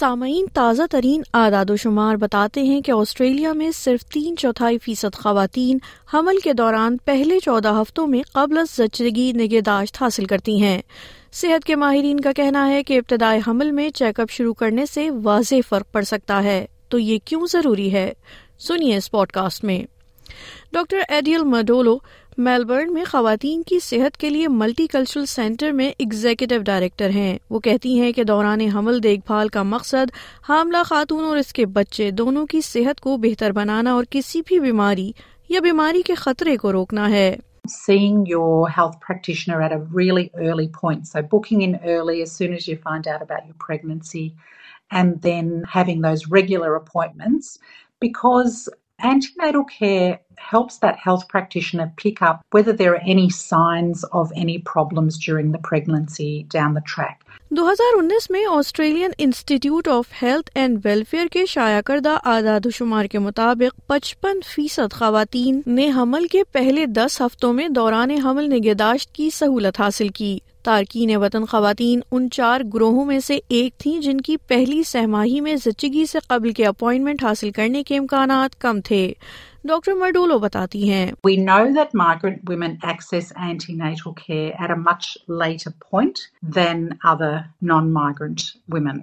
سامعین تازہ ترین اعداد و شمار بتاتے ہیں کہ آسٹریلیا میں صرف تین چوتھائی فیصد خواتین حمل کے دوران پہلے چودہ ہفتوں میں قبل زچگی نگہداشت حاصل کرتی ہیں صحت کے ماہرین کا کہنا ہے کہ ابتدائی حمل میں چیک اپ شروع کرنے سے واضح فرق پڑ سکتا ہے تو یہ کیوں ضروری ہے ڈاکٹر ایڈیل مڈولو میلبرن میں خواتین کی صحت کے لیے ملٹی کلچرل سینٹر میں ایگزیکٹو ڈائریکٹر ہیں وہ کہتی ہیں کہ دوران حمل دیکھ بھال کا مقصد حاملہ خاتون اور اس کے بچے دونوں کی صحت کو بہتر بنانا اور کسی بھی بیماری یا بیماری کے خطرے کو روکنا ہے seeing you health practitioner at a really early points I booking in early as soon as you find are about your pregnancy and then having this regular appointments because Antenatal care helps that health practitioner pick up whether there are any signs of any problems during the pregnancy down the track. 2019 میں Australian Institute of Health and Welfare کے شائع کردہ اعداد و شمار کے مطابق پچپن فیصد خواتین نے حمل کے پہلے دس ہفتوں میں دوران حمل نگہداشت کی سہولت حاصل کی تارکین وطن خواتین ان چار گروہوں میں سے ایک تھیں جن کی پہلی سہماہی میں زچگی سے قبل کے اپوائنٹمنٹ حاصل کرنے کے امکانات کم تھے ڈاکٹر مرڈولو بتاتی ہیں We know that migrant women access antenatal care at a much later point than other non-migrant women.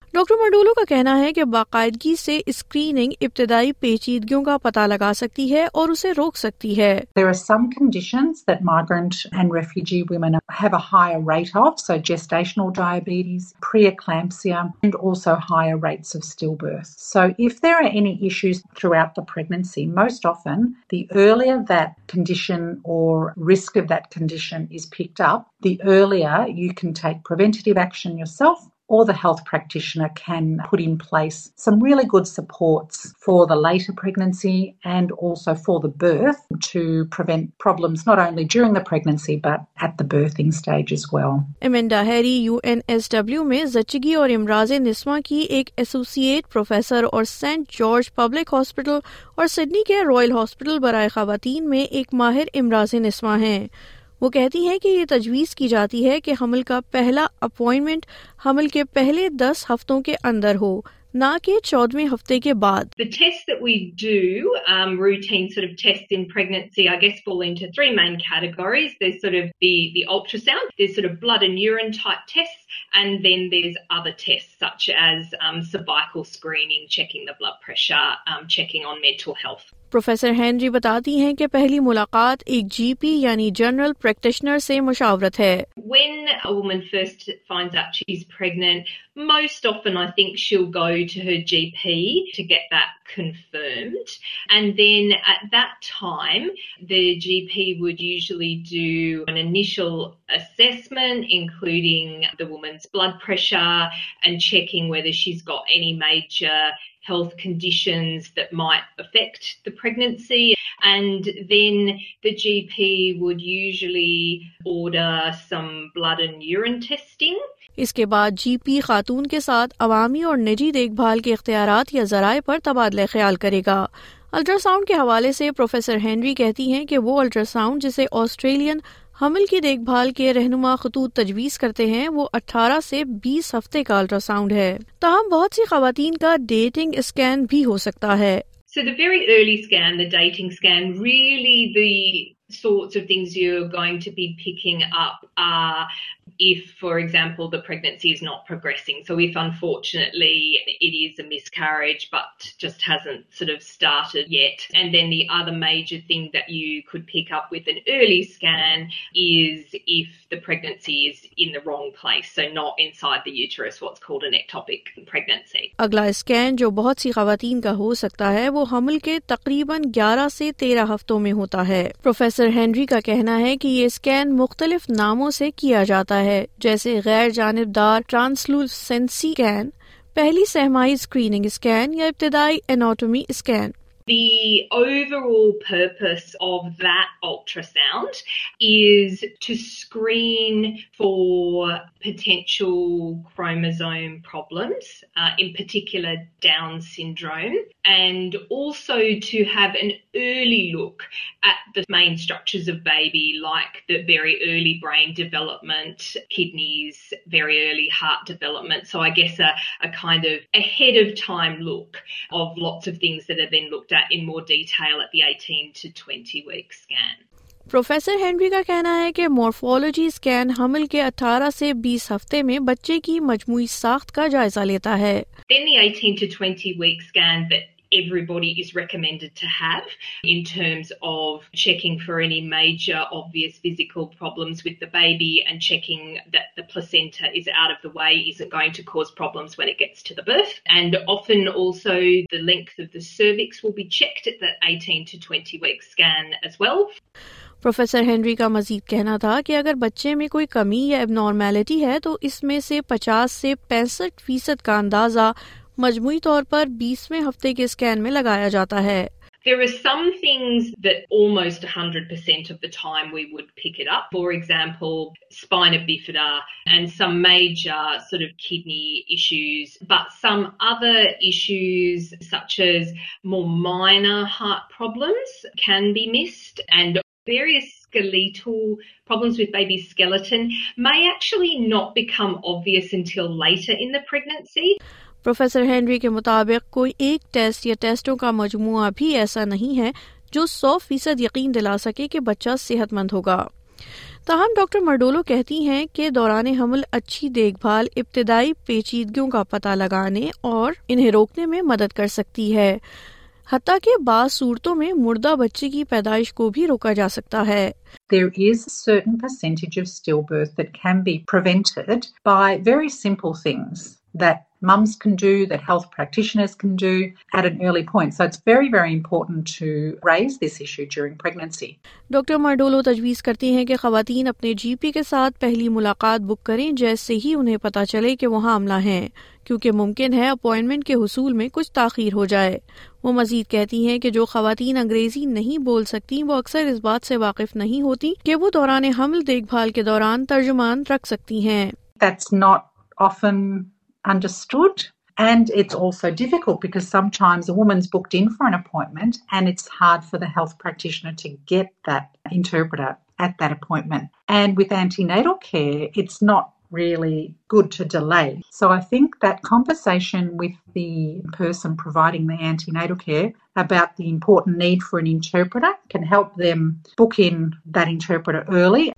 Doctor مرڈولو کا کہنا ہے کہ باقاعدگی سے اسکریننگ ابتدائی پیچیدگیوں کا پتہ لگا سکتی ہے اور اسے روک سکتی ہے or the health practitioner can put in place some really good supports for the later pregnancy and also for the birth to prevent problems not only during the pregnancy but at the birthing stage as well. Amanda Harry, UNSW میں زچگی اور امراض نسواں کی ایک associate professor اور Saint George Public Hospital اور Sydney کے رائل ہاسپٹل برائے خواتین میں ایک ماہر امراض نسواں ہیں وہ کہتی ہیں کہ یہ تجویز کی جاتی ہے کہ حمل کا پہلا اپوائنٹمنٹ حمل کے پہلے دس ہفتوں کے اندر ہو نہ کہ چودویں ہفتے کے بعد And then there's other tests such as um, cervical screening, checking the blood pressure, um, checking on mental health. Professor Henry بتاتی ہیں کہ پہلی ملاقات ایک جی پی یعنی جنرل پریکٹیشنر سے مشاورت ہے when women first find out she is pregnant most often I think she'll go to her G P to get that G would usually blood pressures my affect then the G would usually some blood and your ٹ اس کے بعد جی پی خاتون کے ساتھ عوامی اور نجی دیکھ بھال کے اختیارات یا ذرائع پر تبادلہ خیال کرے گا الٹرا ساؤنڈ کے حوالے سے پروفیسر ہینری کہتی ہیں کہ وہ الٹرا ساؤنڈ جسے آسٹریلین حمل کی دیکھ بھال کے رہنما خطوط تجویز کرتے ہیں وہ اٹھارہ سے بیس ہفتے کا الٹرا ساؤنڈ ہے تاہم بہت سی خواتین کا ڈیٹنگ اسکین بھی ہو سکتا ہے if, for example, the pregnancy is not progressing. So if unfortunately it is a miscarriage but just hasn't sort of started yet. And then the other major thing that you could pick up with an early scan is if the pregnancy is in the wrong place, so not inside the uterus, what's called an ectopic pregnancy. اگلا scan جو بہت سی خواتین کا ہو سکتا ہے وہ حمل کے تقریباً گیارہ سے تیرہ ہفتوں میں ہوتا ہے پروفیسر ہینری کا کہنا ہے کہ یہ اسکین مختلف ناموں سے کیا جاتا ہے ہے جیسے غیر جانبدار ٹرانسلوسنسی اسکین پہلی سہمائی اسکریننگ اسکین یا ابتدائی anatomy scan pound to screen for potentials in پرٹیس and also you hand early look by be lucky early drying development kidney is very early development so I guess look lots look that in more detail at the 18 to 20 week scan. Professor Henry کا کہنا ہے کہ morphology scan حمل کے اٹھارہ سے بیس ہفتے میں بچے کی مجموعی ساخت کا جائزہ لیتا ہے everybody is recommended to have in terms of checking for any major obvious physical problems with the baby and checking that the placenta is out of the way isn't going to cause problems when it gets to the birth. And often also the length of the cervix will be checked at that 18 to 20 week scan as well. Professor Henry کا مزید کہنا تھا کہ اگر بچے میں کوئی کمی یا اب نارمیلٹی ہے تو اس میں سے پچاس سے پینسٹھ فیصد کا اندازہ مجموعی طور پر بیسویں ہفتے کے اسکین میں لگایا جاتا ہے پروفیسر ہینری کے مطابق کوئی ایک ٹیسٹ یا ٹیسٹوں کا مجموعہ بھی ایسا نہیں ہے جو سو فیصد یقین دلا سکے کہ بچہ صحت مند ہوگا تاہم ڈاکٹر مرڈولو کہتی ہیں کہ دوران حمل اچھی دیکھ بھال ابتدائی پیچیدگیوں کا پتہ لگانے اور انہیں روکنے میں مدد کر سکتی ہے حتیٰ کہ بعض صورتوں میں مردہ بچے کی پیدائش کو بھی روکا جا سکتا ہے that that mums can can do, do health practitioners at an early point. So it's very, very important to raise this issue during pregnancy. Doctor Mardolo تجویز کرتی ہیں کہ خواتین اپنے جی پی کے ساتھ پہلی ملاقات بک کریں جیسے ہی انہیں پتا چلے کہ وہ حاملہ ہیں کیونکہ ممکن ہے اپائنٹمنٹ کے حصول میں کچھ تاخیر ہو جائے وہ مزید کہتی ہیں کہ جو خواتین انگریزی نہیں بول سکتی وہ اکثر اس بات سے واقف نہیں ہوتی کہ وہ دوران حمل دیکھ بھال کے دوران ترجمان رکھ سکتی ہیں understood and it's also difficult because sometimes a woman's booked in for an appointment and it's hard for the health practitioner to get that interpreter at that appointment. And with antenatal care, it's not really good to delay. So I think that conversation with the person providing the antenatal care about the important need for an interpreter can help them book in that interpreter early.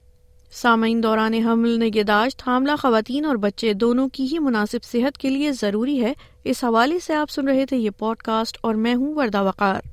سامعین دوران حمل نگہداشت حاملہ خواتین اور بچے دونوں کی ہی مناسب صحت کے لیے ضروری ہے اس حوالے سے آپ سن رہے تھے یہ پوڈ کاسٹ اور میں ہوں وردہ وقار